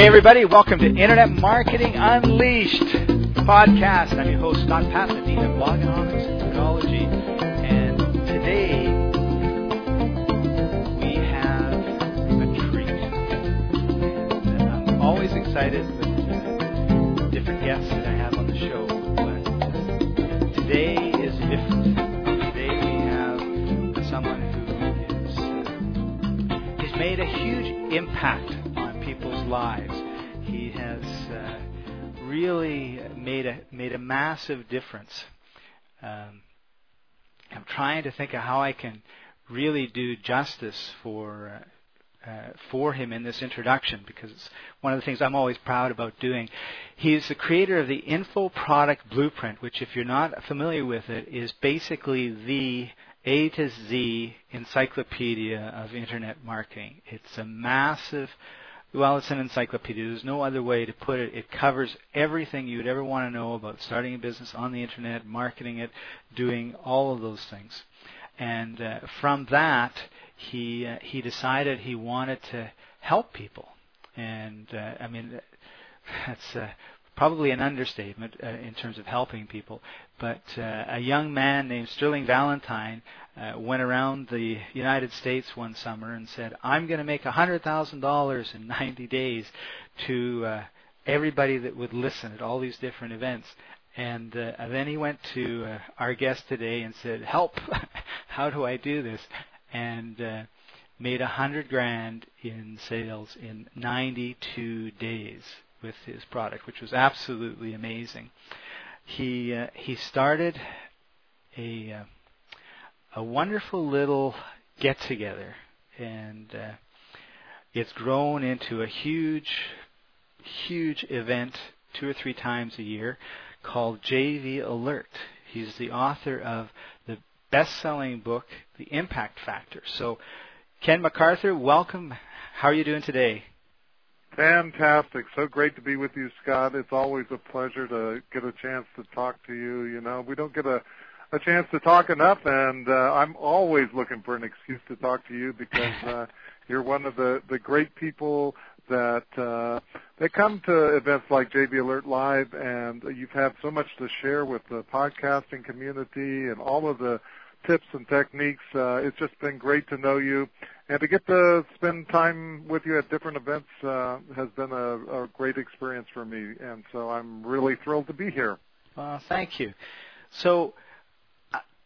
Hey, everybody, welcome to Internet Marketing Unleashed podcast. I'm your host, Scott Pasadena, Blogonomics and Technology. And today we have a treat. And I'm always excited with different guests that I have on the show, but today is different. Today we have someone who is, uh, has made a huge impact on people's lives. Really made a made a massive difference. Um, I'm trying to think of how I can really do justice for uh, for him in this introduction because it's one of the things I'm always proud about doing. He's the creator of the Info Product Blueprint, which, if you're not familiar with it, is basically the A to Z encyclopedia of internet marketing. It's a massive well, it's an encyclopedia. There's no other way to put it. It covers everything you would ever want to know about starting a business on the internet, marketing it, doing all of those things. And uh, from that, he uh, he decided he wanted to help people. And uh, I mean, that's uh, probably an understatement uh, in terms of helping people. But uh, a young man named Sterling Valentine uh, went around the United States one summer and said, "I'm going to make a $100,000 in 90 days to uh, everybody that would listen at all these different events." And uh, then he went to uh, our guest today and said, "Help! How do I do this?" And uh, made a hundred grand in sales in 92 days with his product, which was absolutely amazing. He uh, he started a uh, a wonderful little get together, and uh, it's grown into a huge huge event two or three times a year called JV Alert. He's the author of the best-selling book, The Impact Factor. So, Ken McArthur, welcome. How are you doing today? Fantastic. So great to be with you, Scott. It's always a pleasure to get a chance to talk to you. You know, we don't get a a chance to talk enough and uh, I'm always looking for an excuse to talk to you because uh you're one of the the great people that uh that come to events like JV Alert Live and you've had so much to share with the podcasting community and all of the tips and techniques. Uh, it's just been great to know you, and to get to spend time with you at different events uh, has been a, a great experience for me. And so I'm really thrilled to be here. Well, thank you. So.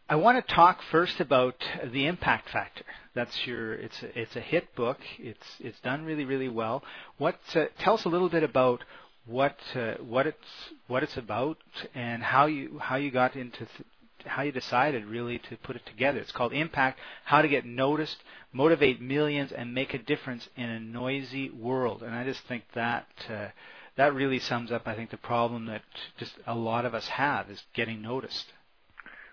I want to talk first about the impact factor. That's your. It's a, it's a hit book. It's it's done really really well. What uh, tell us a little bit about what uh, what it's what it's about and how you how you got into th- how you decided really to put it together. It's called Impact: How to Get Noticed, Motivate Millions, and Make a Difference in a Noisy World. And I just think that uh, that really sums up, I think, the problem that just a lot of us have is getting noticed.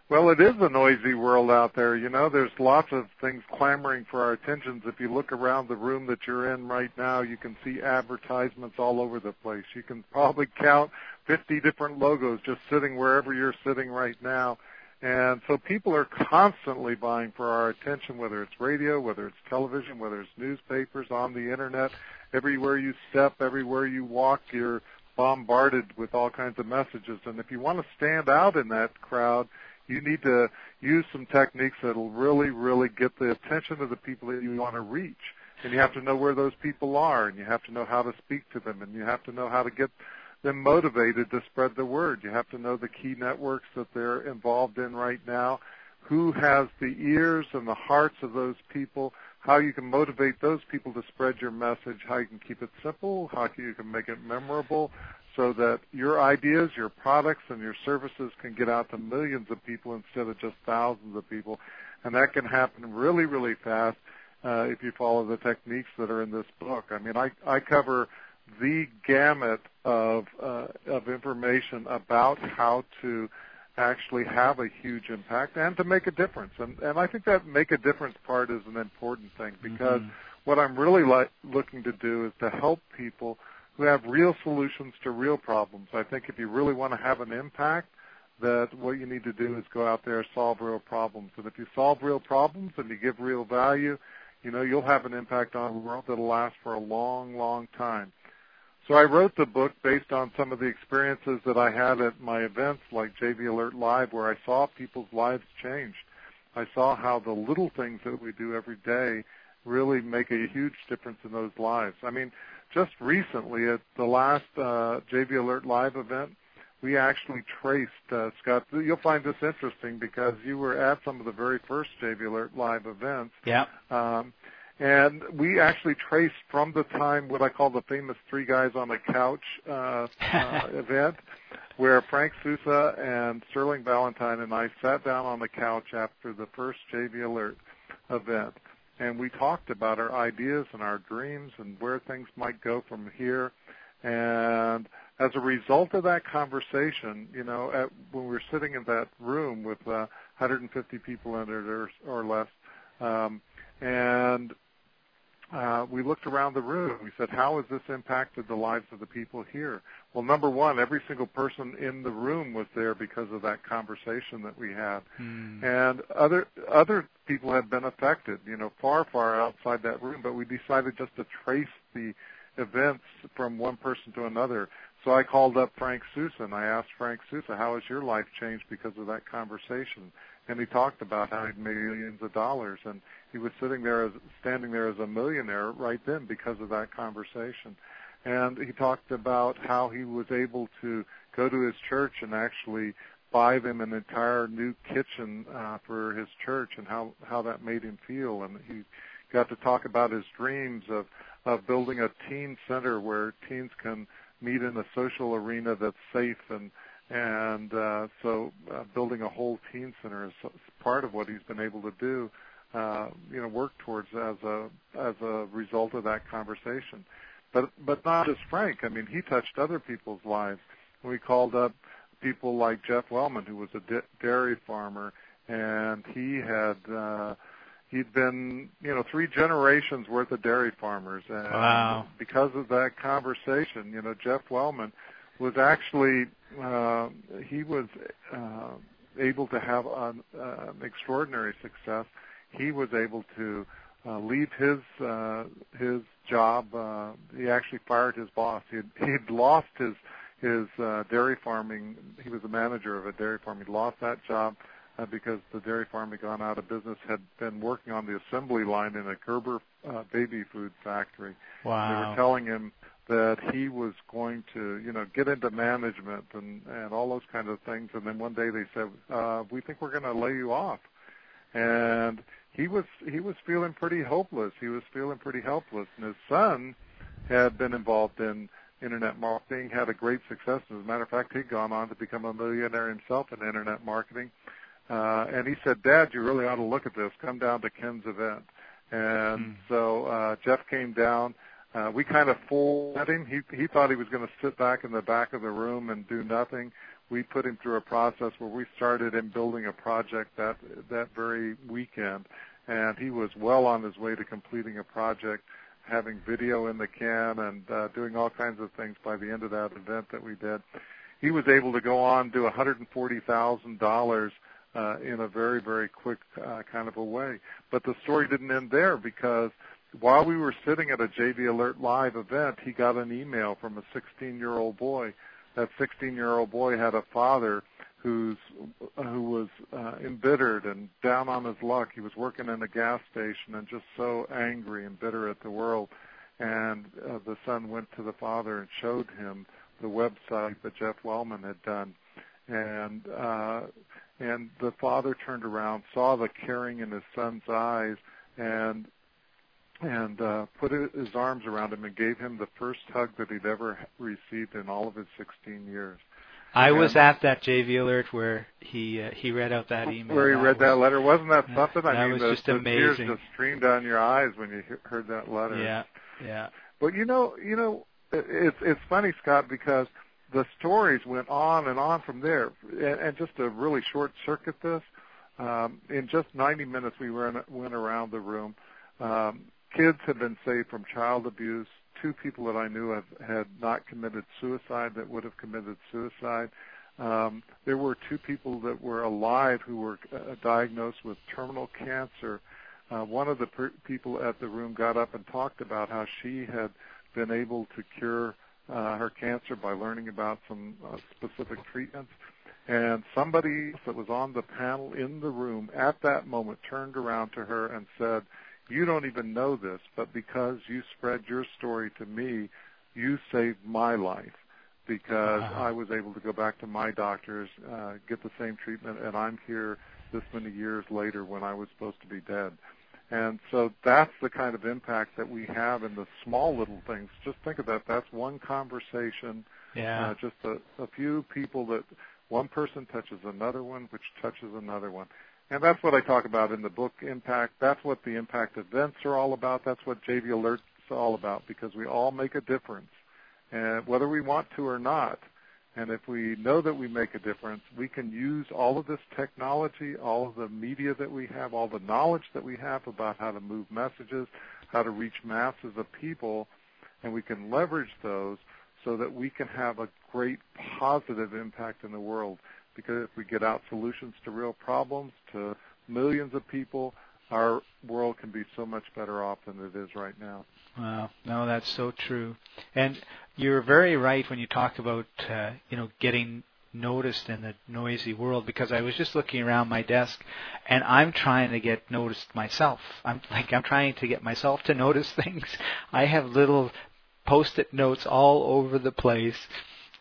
Well, it is a noisy world out there. You know, there's lots of things clamoring for our attentions. If you look around the room that you're in right now, you can see advertisements all over the place. You can probably count 50 different logos just sitting wherever you're sitting right now. And so people are constantly buying for our attention, whether it's radio, whether it's television, whether it's newspapers, on the internet. Everywhere you step, everywhere you walk, you're bombarded with all kinds of messages. And if you want to stand out in that crowd, you need to use some techniques that'll really, really get the attention of the people that you want to reach. And you have to know where those people are, and you have to know how to speak to them, and you have to know how to get them motivated to spread the word. You have to know the key networks that they're involved in right now, who has the ears and the hearts of those people, how you can motivate those people to spread your message, how you can keep it simple, how you can make it memorable so that your ideas, your products, and your services can get out to millions of people instead of just thousands of people. And that can happen really, really fast uh, if you follow the techniques that are in this book. I mean, I, I cover the gamut of uh, of information about how to actually have a huge impact and to make a difference. And and I think that make a difference part is an important thing because mm-hmm. what I'm really li- looking to do is to help people who have real solutions to real problems. I think if you really want to have an impact, that what you need to do is go out there and solve real problems. And if you solve real problems and you give real value, you know, you'll have an impact on the world that'll last for a long, long time. So I wrote the book based on some of the experiences that I had at my events like JV Alert Live where I saw people's lives change. I saw how the little things that we do every day really make a huge difference in those lives. I mean, just recently at the last uh, JV Alert Live event, we actually traced, uh, Scott, you'll find this interesting because you were at some of the very first JV Alert Live events. Yeah. Um, and we actually traced from the time what I call the famous three guys on the couch uh, uh, event, where Frank Sousa and Sterling Valentine and I sat down on the couch after the first JV Alert event, and we talked about our ideas and our dreams and where things might go from here. And as a result of that conversation, you know, at, when we were sitting in that room with uh, 150 people in it or, or less, um, and uh, we looked around the room. We said, how has this impacted the lives of the people here? Well, number one, every single person in the room was there because of that conversation that we had, mm. and other other people had been affected, you know, far far outside that room. But we decided just to trace the events from one person to another. So I called up Frank Sousa and I asked Frank Sousa, how has your life changed because of that conversation? And he talked about how he'd made millions of dollars and he was sitting there as standing there as a millionaire right then because of that conversation. And he talked about how he was able to go to his church and actually buy them an entire new kitchen uh, for his church and how how that made him feel and he got to talk about his dreams of of building a teen center where teens can meet in a social arena that's safe and and uh, so uh, building a whole teen center is part of what he's been able to do uh, you know work towards as a as a result of that conversation. But but not just Frank. I mean he touched other people's lives. We called up people like Jeff Wellman who was a dairy farmer and he had uh he'd been you know three generations worth of dairy farmers. And wow. because of that conversation you know jeff wellman was actually uh, he was uh, able to have an, uh, extraordinary success he was able to uh, leave his uh, his job uh, he actually fired his boss he had he'd lost his his uh, dairy farming he was a manager of a dairy farm he lost that job uh, because the dairy farm had gone out of business, had been working on the assembly line in a Gerber uh, baby food factory. Wow. They were telling him that he was going to, you know, get into management and and all those kind of things. And then one day they said, uh, "We think we're going to lay you off." And he was he was feeling pretty hopeless. He was feeling pretty helpless. And his son had been involved in internet marketing, had a great success. As a matter of fact, he'd gone on to become a millionaire himself in internet marketing. Uh, and he said, Dad, you really ought to look at this. Come down to Ken's event. And mm. so uh, Jeff came down. Uh, we kind of fooled him. He he thought he was going to sit back in the back of the room and do nothing. We put him through a process where we started him building a project that that very weekend, and he was well on his way to completing a project, having video in the can and uh, doing all kinds of things by the end of that event that we did. He was able to go on do $140,000 uh, in a very, very quick uh, kind of a way. But the story didn't end there because while we were sitting at a JV Alert Live event, he got an email from a 16-year-old boy. That 16-year-old boy had a father who's who was uh, embittered and down on his luck. He was working in a gas station and just so angry and bitter at the world. And uh, the son went to the father and showed him the website that Jeff Wellman had done. And uh, and the father turned around, saw the caring in his son's eyes, and and uh, put his arms around him and gave him the first hug that he'd ever received in all of his 16 years. I and was at that JV alert where he uh, he read out that email. Where he read that letter, wasn't that something? That I mean, was the, just the amazing. tears just streamed down your eyes when you heard that letter. Yeah, yeah. But you know, you know, it's it's funny, Scott, because the stories went on and on from there. And, and just to really short circuit this, um, in just 90 minutes we went, went around the room. Um, kids had been saved from child abuse. Two people that I knew have, had not committed suicide that would have committed suicide. Um, there were two people that were alive who were uh, diagnosed with terminal cancer. Uh, one of the per- people at the room got up and talked about how she had been able to cure uh, her cancer by learning about some uh, specific treatments. And somebody that was on the panel in the room at that moment turned around to her and said, You don't even know this, but because you spread your story to me, you saved my life because uh-huh. I was able to go back to my doctors, uh, get the same treatment, and I'm here this many years later when I was supposed to be dead. And so that's the kind of impact that we have in the small little things. Just think of that. That's one conversation. Yeah. Uh, just a, a few people that one person touches another one, which touches another one. And that's what I talk about in the book, Impact. That's what the impact events are all about. That's what JV Alerts all about because we all make a difference, and whether we want to or not. And if we know that we make a difference, we can use all of this technology, all of the media that we have, all the knowledge that we have about how to move messages, how to reach masses of people, and we can leverage those so that we can have a great positive impact in the world. Because if we get out solutions to real problems to millions of people, our world can be so much better off than it is right now. Wow, no, that's so true. And you're very right when you talk about uh, you know getting noticed in the noisy world because I was just looking around my desk and I'm trying to get noticed myself. I'm like I'm trying to get myself to notice things. I have little post-it notes all over the place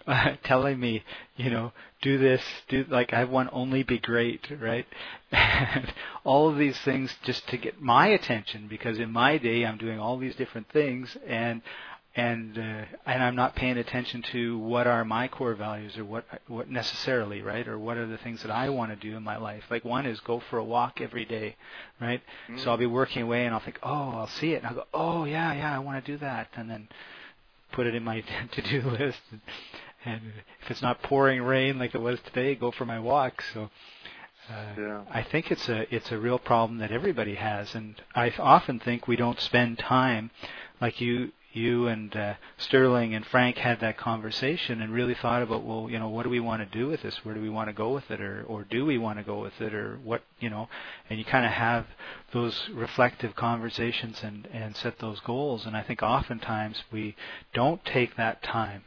uh, telling me, you know, do this, do like I want only be great, right? And all of these things just to get my attention because in my day I'm doing all these different things and and uh, and I'm not paying attention to what are my core values or what what necessarily right or what are the things that I want to do in my life. Like one is go for a walk every day, right? Mm-hmm. So I'll be working away and I'll think, oh, I'll see it, and I'll go, oh yeah, yeah, I want to do that, and then put it in my to-do list. And, if it's not pouring rain like it was today, go for my walk. So. Uh, yeah. I think it's a it's a real problem that everybody has, and I often think we don't spend time, like you you and uh, Sterling and Frank had that conversation and really thought about, well, you know, what do we want to do with this? Where do we want to go with it, or or do we want to go with it, or what, you know? And you kind of have those reflective conversations and and set those goals. And I think oftentimes we don't take that time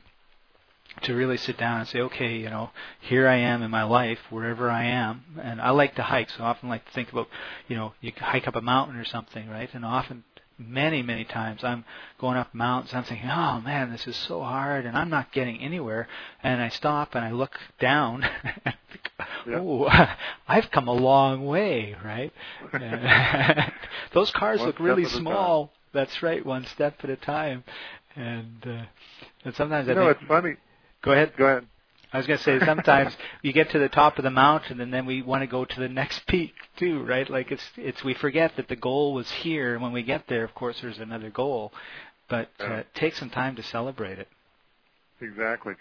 to really sit down and say, okay, you know, here I am in my life, wherever I am, and I like to hike, so I often like to think about, you know, you hike up a mountain or something, right? And often many, many times. I'm going up mountains. I'm thinking, oh man, this is so hard, and I'm not getting anywhere. And I stop and I look down. and think, oh, I've come a long way, right? those cars one look really small. That's right, one step at a time. And uh, and sometimes you I know think, it's funny. Go ahead. Go ahead. I was going to say sometimes you get to the top of the mountain and then we want to go to the next peak too, right? Like it's it's we forget that the goal was here, and when we get there, of course, there's another goal, but uh, take some time to celebrate it. Exactly.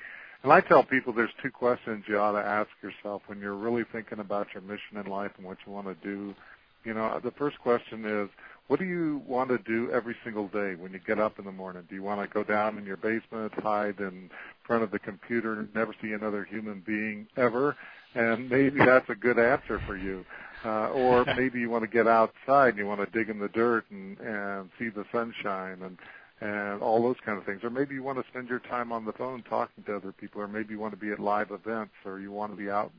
And I tell people there's two questions you ought to ask yourself when you're really thinking about your mission in life and what you want to do. You know, the first question is, what do you want to do every single day when you get up in the morning? Do you want to go down in your basement, hide in front of the computer, never see another human being ever? And maybe that's a good answer for you. Uh, or maybe you want to get outside and you want to dig in the dirt and, and see the sunshine and and all those kind of things. Or maybe you want to spend your time on the phone talking to other people, or maybe you want to be at live events, or you want to be out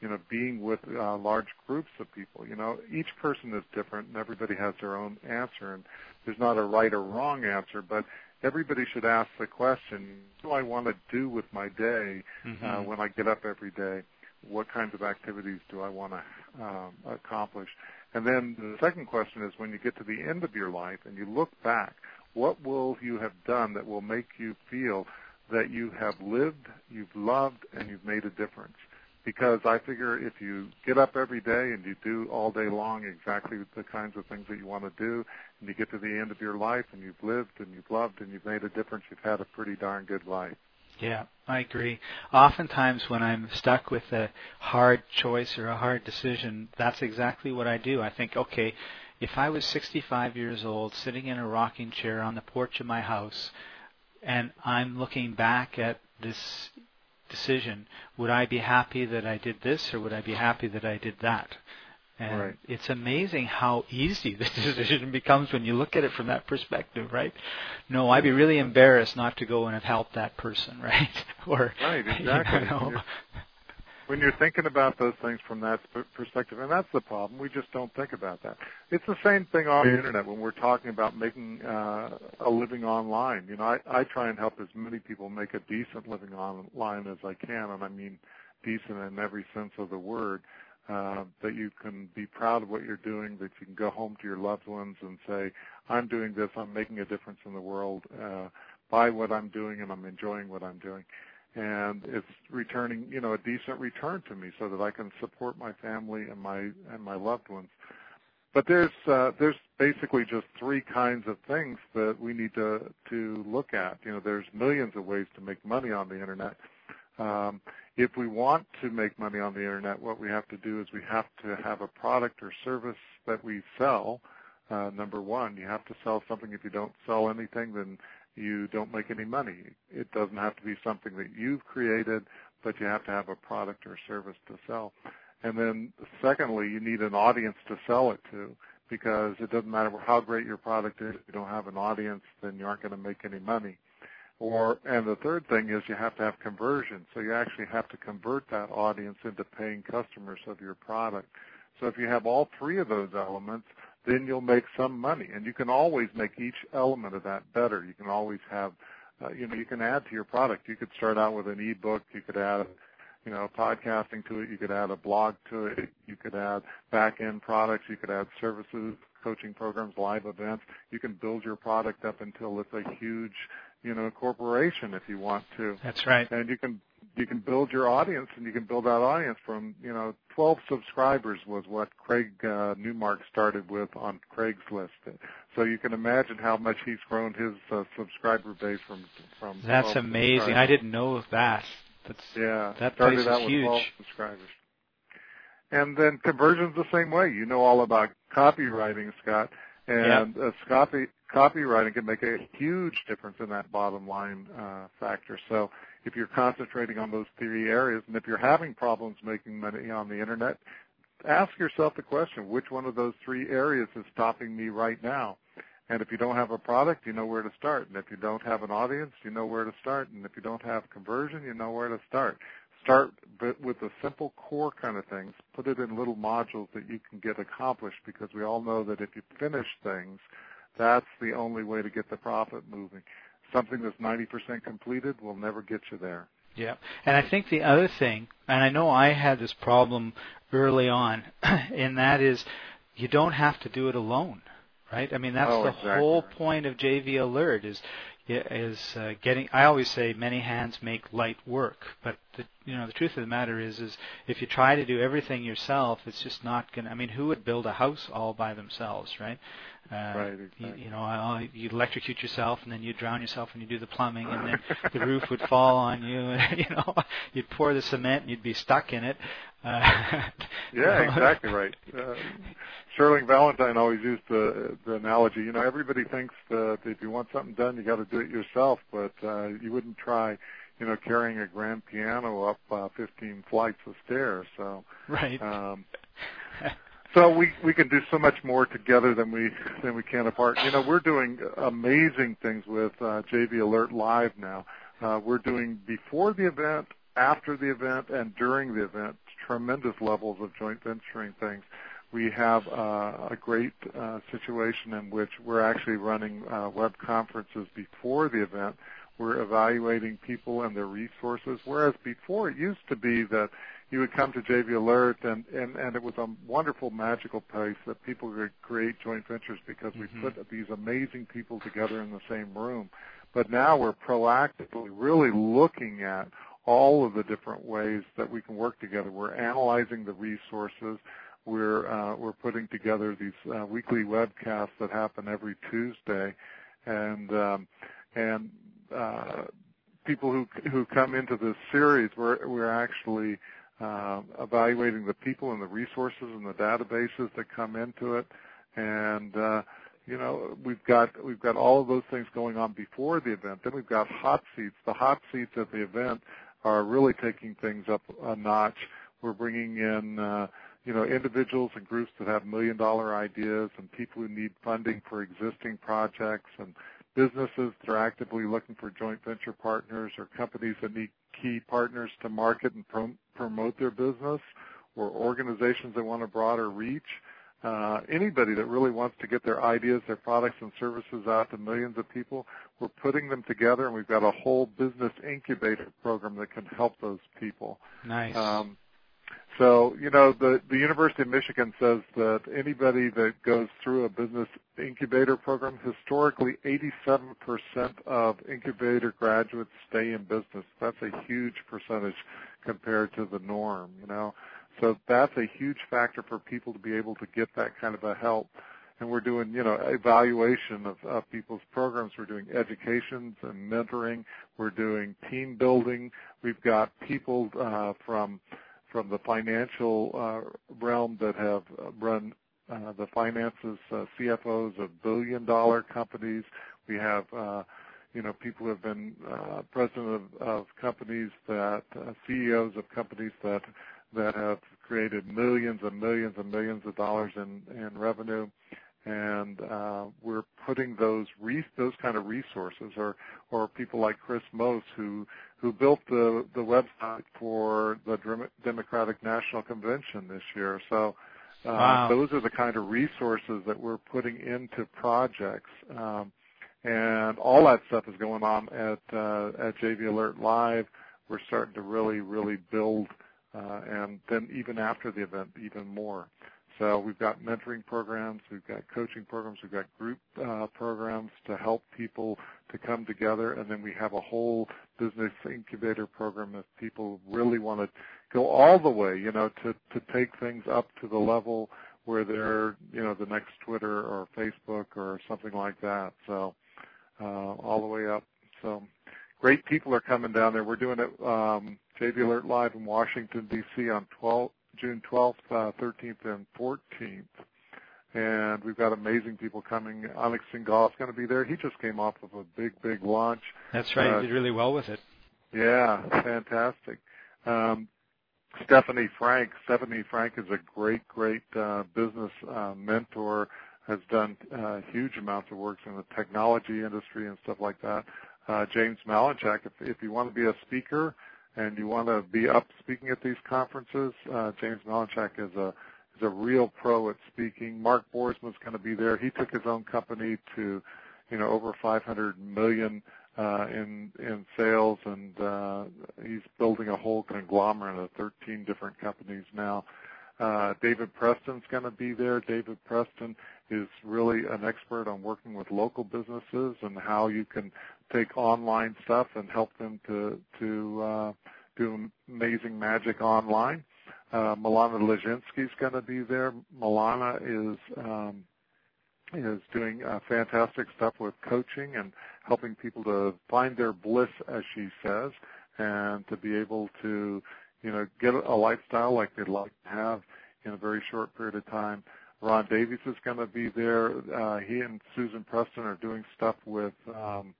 you know, being with uh, large groups of people. You know, each person is different, and everybody has their own answer, and there's not a right or wrong answer, but everybody should ask the question: What do I want to do with my day uh, mm-hmm. uh, when I get up every day? What kinds of activities do I want to um, accomplish? And then the second question is: When you get to the end of your life and you look back, what will you have done that will make you feel that you have lived, you've loved, and you've made a difference? Because I figure if you get up every day and you do all day long exactly the kinds of things that you want to do, and you get to the end of your life and you've lived and you've loved and you've made a difference, you've had a pretty darn good life. Yeah, I agree. Oftentimes, when I'm stuck with a hard choice or a hard decision, that's exactly what I do. I think, okay, if I was 65 years old, sitting in a rocking chair on the porch of my house, and I'm looking back at this decision. Would I be happy that I did this or would I be happy that I did that? And Right. it's amazing how easy the decision becomes when you look at it from that perspective, right? No, I'd be really embarrassed not to go and have helped that person, right? or Right, you exactly. know, When you're- thinking about those things from that perspective, and that's the problem, we just don't think about that. It's the same thing on the internet when we're talking about making uh, a living online. You know, I, I try and help as many people make a decent living online as I can, and I mean decent in every sense of the word. Uh, that you can be proud of what you're doing, that you can go home to your loved ones and say, I'm doing this, I'm making a difference in the world uh, by what I'm doing, and I'm enjoying what I'm doing and it's returning, you know, a decent return to me so that I can support my family and my and my loved ones. But there's uh, there's basically just three kinds of things that we need to to look at. You know, there's millions of ways to make money on the internet. Um, if we want to make money on the internet, what we have to do is we have to have a product or service that we sell. Uh, number one, you have to sell something. If you don't sell anything, then you don't make any money. It doesn't have to be something that you've created, but you have to have a product or service to sell. And then secondly, you need an audience to sell it to because it doesn't matter how great your product is. If you don't have an audience, then you aren't going to make any money. Or, and the third thing is you have to have conversion. So you actually have to convert that audience into paying customers of your product. So if you have all three of those elements, then you'll make some money. And you can always make each element of that better. You can always have, uh, you know, you can add to your product. You could start out with an ebook. You could add, you know, podcasting to it. You could add a blog to it. You could add back-end products. You could add services, coaching programs, live events. You can build your product up until it's a huge, you know, corporation if you want to. That's right. And you can you can build your audience and you can build that audience from you know 12 subscribers was what Craig uh, Newmark started with on Craigslist. So you can imagine how much he's grown his uh, subscriber base from from. That's amazing. I didn't know that. That's Yeah, That place is huge. 12 subscribers. And then conversion's the same way. You know all about copywriting, Scott, and uh, copy copywriting can make a huge difference in that bottom line uh, factor. So if you're concentrating on those three areas, and if you're having problems making money on the internet, ask yourself the question: Which one of those three areas is stopping me right now? And if you don't have a product, you know where to start. And if you don't have an audience, you know where to start. And if you don't have conversion, you know where to start. Start with the simple core kind of things. Put it in little modules that you can get accomplished because we all know that if you finish things, that's the only way to get the profit moving. Something that's 90% completed will never get you there. Yeah. And I think the other thing, and I know I had this problem early on, and that is you don't have to do it alone, right? I mean, that's Oh, the exactly whole point of JV Alert is is uh, getting. I always say many hands make light work, but the you know the truth of the matter is is if you try to do everything yourself, it's just not gonna. I mean, who would build a house all by themselves, right? Uh, Right, you, exactly. you know, I- you electrocute yourself, and then you drown yourself and you do the plumbing, and then the roof would fall on you. And, you know, you'd pour the cement, and you'd be stuck in it. Uh, Yeah, exactly right. Uh, Sterling Valentine always used the the analogy. You know, everybody thinks that if you want something done, you got to do it yourself, but uh, you wouldn't try, you know, carrying a grand piano up uh, 15 flights of stairs. So, right. um, so we we can do so much more together than we than we can apart. You know, we're doing amazing things with uh, JV Alert Live now. Uh, we're doing before the event, after the event, and during the event tremendous levels of joint venturing things. We have uh, a great uh, situation in which we're actually running uh, web conferences before the event. We're evaluating people and their resources, whereas before it used to be that you would come to JV Alert and, and, and it was a wonderful magical place that people could create joint ventures because we Mhm. put these amazing people together in the same room. But now we're proactively really looking at all of the different ways that we can work together. We're analyzing the resources. We're uh, we're putting together these uh, weekly webcasts that happen every Tuesday, and um, and uh, people who who come into this series, we're we're actually uh, evaluating the people and the resources and the databases that come into it, and uh, you know we've got we've got all of those things going on before the event. Then we've got hot seats. The hot seats at the event are really taking things up a notch. We're bringing in uh, you know, individuals and groups that have million dollar ideas and people who need funding for existing projects and businesses that are actively looking for joint venture partners or companies that need key partners to market and prom- promote their business or organizations that want a broader reach. Uh, anybody that really wants to get their ideas, their products and services out to millions of people, we're putting them together and we've got a whole business incubator program that can help those people. Nice. Um, so, you know, the, the University of Michigan says that anybody that goes through a business incubator program, historically 87% of incubator graduates stay in business. That's a huge percentage compared to the norm, you know. So that's a huge factor for people to be able to get that kind of a help. And we're doing, you know, evaluation of, of people's programs. We're doing educations and mentoring. We're doing team building. We've got people uh, from from the financial uh, realm that have run uh, the finances, uh, CFOs of billion-dollar companies. We have, uh, you know, people who have been uh, president of, companies that, uh, CEOs of companies that that have created millions and millions and millions of dollars in, in revenue and uh, we're putting those those kind of resources, or or people like Chris Mose who who built the the website for the Democratic National Convention this year. So uh, wow. those are the kind of resources that we're putting into projects, um, and all that stuff is going on at uh, at JV Alert Live. We're starting to really really build, uh, and then even after the event, even more. So we've got mentoring programs, we've got coaching programs, we've got group uh, programs to help people to come together, and then we have a whole business incubator program if people really want to go all the way, you know, to to take things up to the level where they're, you know, the next Twitter or Facebook or something like that. So uh, all the way up. So great people are coming down there. We're doing it um, JV Alert Live in Washington D.C. on 12 June 12th, uh, 13th, and 14th. And we've got amazing people coming. Alex Singal is going to be there. He just came off of a big, big launch. That's right. Uh, he did really well with it. Yeah, fantastic. Um, Stephanie Frank. Stephanie Frank is a great, great uh, business uh, mentor. Has done uh, huge amounts of work in the technology industry and stuff like that. Uh, James Malinchak, if, if you want to be a speaker, and you want to be up speaking at these conferences, uh, James Malinchak is a is a real pro at speaking. Mark Boersma's going to be there. He took his own company to, you know, over 500 million uh, in in sales, and uh, he's building a whole conglomerate of 13 different companies now. Uh, David Preston's going to be there. David Preston is really an expert on working with local businesses and how you can take online stuff and help them to to uh, do amazing magic online. Uh, Milana is going to be there. Milana is um, is doing uh, fantastic stuff with coaching and helping people to find their bliss, as she says, and to be able to, you know, get a lifestyle like they'd like to have in a very short period of time. Ron Davies is going to be there. Uh, he and Susan Preston are doing stuff with um,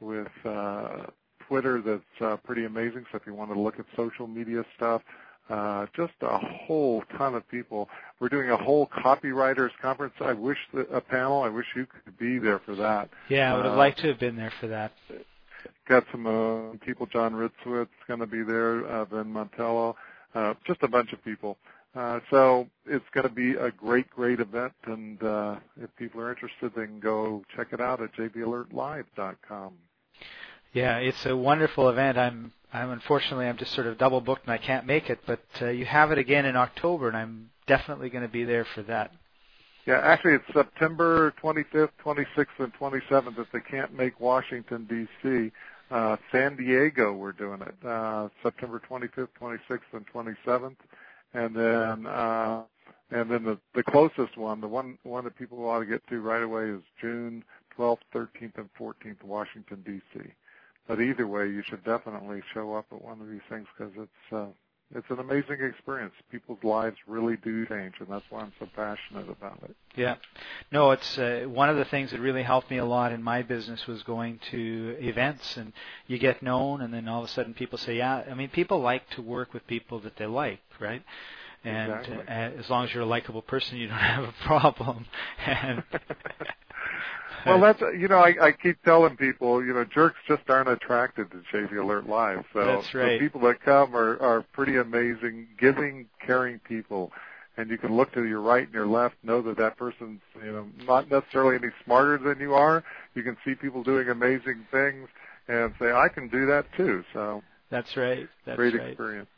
with uh, Twitter that's uh, pretty amazing. So if you want to look at social media stuff, uh, just a whole ton of people. We're doing a whole copywriters conference. I wish that a panel. I wish you could be there for that. Yeah, I would have uh, liked to have been there for that. Got some uh, people. John Ritzwitz going to be there. Uh, Ben Montello. Uh, just a bunch of people. Uh, so it's going to be a great, great event, and uh, if people are interested, they can go check it out at jvalertlive.com. Yeah, it's a wonderful event. I'm, I'm unfortunately, I'm just sort of double booked and I can't make it, but uh, you have it again in October, and I'm definitely going to be there for that. Yeah, actually, it's September 25th, 26th, and 27th. If they can't make Washington D.C., uh, San Diego, we're doing it. Uh, September 25th, 26th, and 27th and then uh, and then the the closest one, the one one that people ought to get to right away is June 12th, 13th, and 14th, Washington D.C. But either way, you should definitely show up at one of these things because it's uh, it's an amazing experience. People's lives really do change, and that's why I'm so passionate about it. Yeah, no, it's uh, one of the things that really helped me a lot in my business was going to events, and you get known, and then all of a sudden people say, "Yeah." I mean, people like to work with people that they like, right? and Exactly. uh, as long as you're a likable person, you don't have a problem. And Well, that's you know I, I keep telling people you know jerks just aren't attracted to JV Alert Live. So That's right. the people that come are are pretty amazing, giving, caring people, and you can look to your right and your left, know that that person's you know not necessarily any smarter than you are. You can see people doing amazing things and say I can do that too. So that's right. That's great right. experience.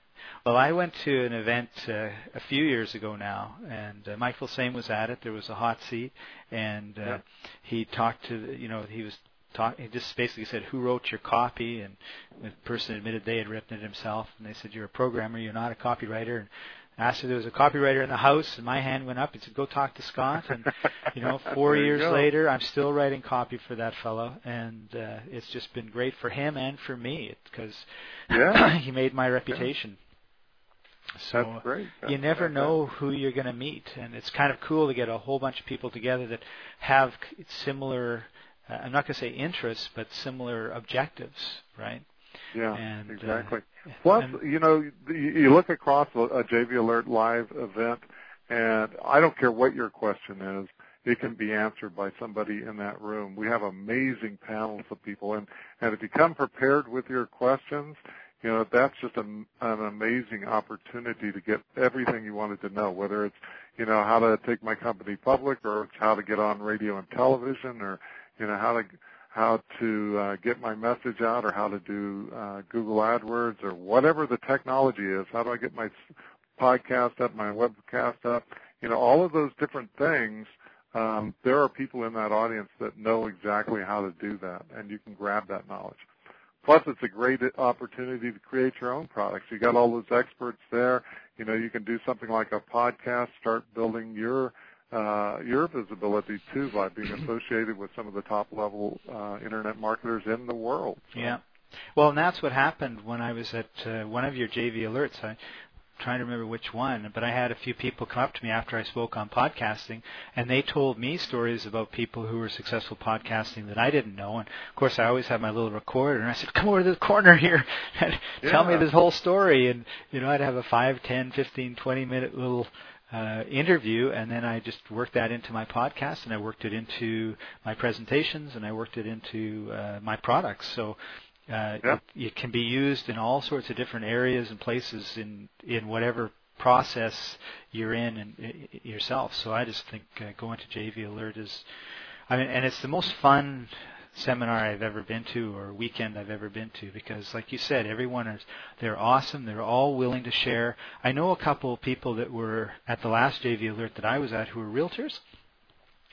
Well, I went to an event uh, a few years ago now, and uh, Michael Same was at it. There was a hot seat, and uh, Yeah. he talked to you know he was talk. He just basically said, "Who wrote your copy?" And the person admitted they had written it himself, and they said, "You're a programmer. You're not a copywriter." And asked if there was a copywriter in the house, and my hand went up. He said, "Go talk to Scott." And you know, four years go. later, I'm still writing copy for that fellow, and uh, it's just been great for him and for me because Yeah. he made my reputation. So That's great. you never That's- know who you're going to meet, and it's kind of cool to get a whole bunch of people together that have similar. Uh, I'm not going to say interests, but similar objectives, right? Yeah, and, uh, exactly. Plus, and- you know, you you look across a, a JV Alert Live event, and I don't care what your question is, it can be answered by somebody in that room. We have amazing panels of people, and and if you come prepared with your questions, you know that's just an, amazing opportunity to get everything you wanted to know, whether it's you know how to take my company public, or it's how to get on radio and television, or you know how to how to uh, get my message out or how to do uh, Google AdWords or whatever the technology is. How do I get my podcast up, my webcast up? You know, all of those different things. Um, there are people in that audience that know exactly how to do that, and you can grab that knowledge. Plus, it's a great opportunity to create your own products. You got all those experts there. You know, you can do something like a podcast, start building your uh, your visibility too by being associated with some of the top level uh, internet marketers in the world. So, Yeah. Well, and that's what happened when I was at uh, one of your JV alerts. I, trying to remember which one, but I had a few people come up to me after I spoke on podcasting, and they told me stories about people who were successful podcasting that I didn't know. And of course, I always have my little recorder, and I said, "Come over to the corner here and tell me this whole story." And you know, I'd have a five, ten, fifteen, twenty minute little uh, interview, and then I just worked that into my podcast, and I worked it into my presentations, and I worked it into uh, my products. So uh, Yeah. it, it can be used in all sorts of different areas and places in in whatever process you're in and i- yourself. So I just think uh, going to JV Alert is, I mean, and it's the most fun seminar I've ever been to or weekend I've ever been to because, like you said, everyone is they're awesome. They're all willing to share. I know a couple of people that were at the last JV Alert that I was at who were realtors.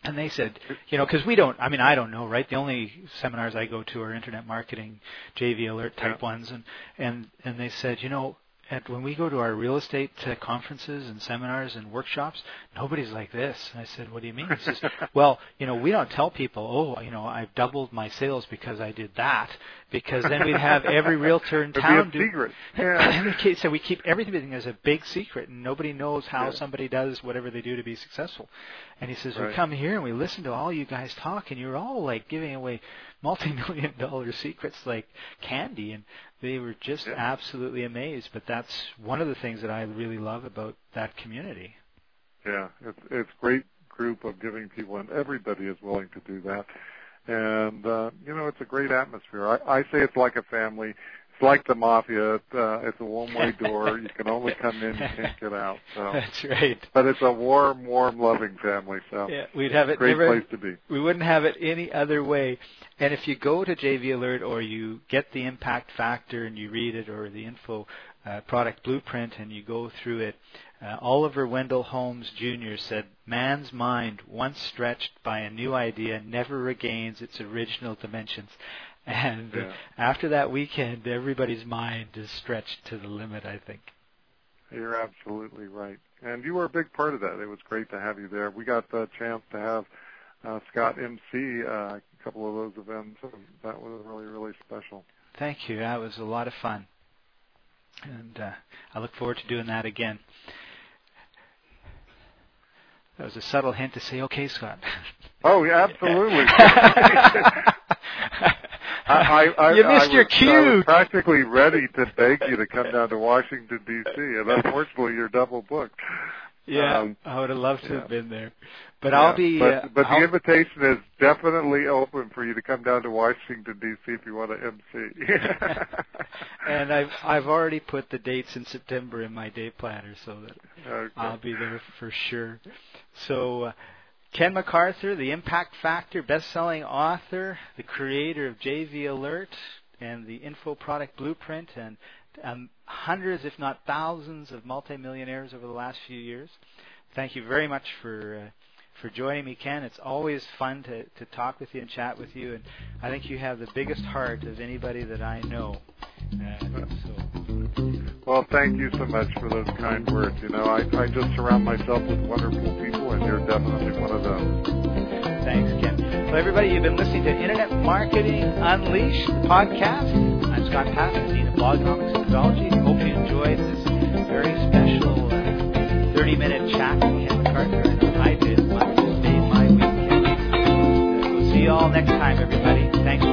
And they said, you know, because we don't, I mean, I don't know, right? The only seminars I go to are internet marketing, JV alert type Yeah. ones, and and and they said, you know, at when we go to our real estate uh, conferences and seminars and workshops, nobody's like this. And I said, what do you mean? He says, well, you know, we don't tell people, oh, you know, I've doubled my sales because I did that, because then we'd have every realtor in town do a secret. Yeah. So we keep everything as a big secret, and nobody knows how Yeah. somebody does whatever they do to be successful. And he says, we come here and we listen to all you guys talk, and you're all like giving away multi-million dollar secrets like candy, and they were just Yeah. absolutely amazed. But that's one of the things that I really love about that community. Yeah, it's it's great group of giving people, and everybody is willing to do that. And uh, you know, it's a great atmosphere. I, I say it's like a family. It's like the mafia. It's, uh, it's a one-way door. You can only come in, you can't get out. So, That's right. but it's a warm, warm, loving family. So, Yeah, we'd have it great never place to be. we wouldn't have it any other way. And if you go to JV Alert or you get the impact factor and you read it or the info uh, product blueprint and you go through it, uh, Oliver Wendell Holmes Jr. said, "Man's mind, once stretched by a new idea, never regains its original dimensions." And Yeah. after that weekend, everybody's mind is stretched to the limit. I think. You're absolutely right. And you were a big part of that. It was great to have you there. We got the chance to have uh, Scott MC uh, couple of those events, and that was really, really special. Thank you. That was a lot of fun. And uh, I look forward to doing that again. That was a subtle hint to say, okay, Scott. Oh, yeah, absolutely. I, I, you missed I your cue. I was practically ready to beg you to come down to Washington D.C. and unfortunately you're double booked. Yeah, Um, I would have loved to yeah. have been there, but Yeah, I'll be. But, uh, but I'll- the invitation is definitely open for you to come down to Washington D.C. if you want to MC. and I've I've already put the dates in September in my day planner, so that okay. I'll be there for sure. So, uh, Ken McArthur, the Impact Factor best-selling author, the creator of JV Alert and the Info Product Blueprint, and um, hundreds, if not thousands, of multimillionaires over the last few years. Thank you very much for. Uh, for joining me, Ken. It's always fun to, to talk with you and chat with you, and I think you have the biggest heart of anybody that I know. Uh, so Well, thank you so much for those kind words. You know, I, I just surround myself with wonderful people, and you're definitely one of them. Thanks, Ken. Well, everybody, you've been listening to Internet Marketing Unleashed, the podcast. I'm Scott Dean of Blogonomics and Methodology. Hope you enjoyed this very special uh, 30-minute chat with Ken McArthur. I did. Day my weekend. We'll see you all next time, everybody. Thanks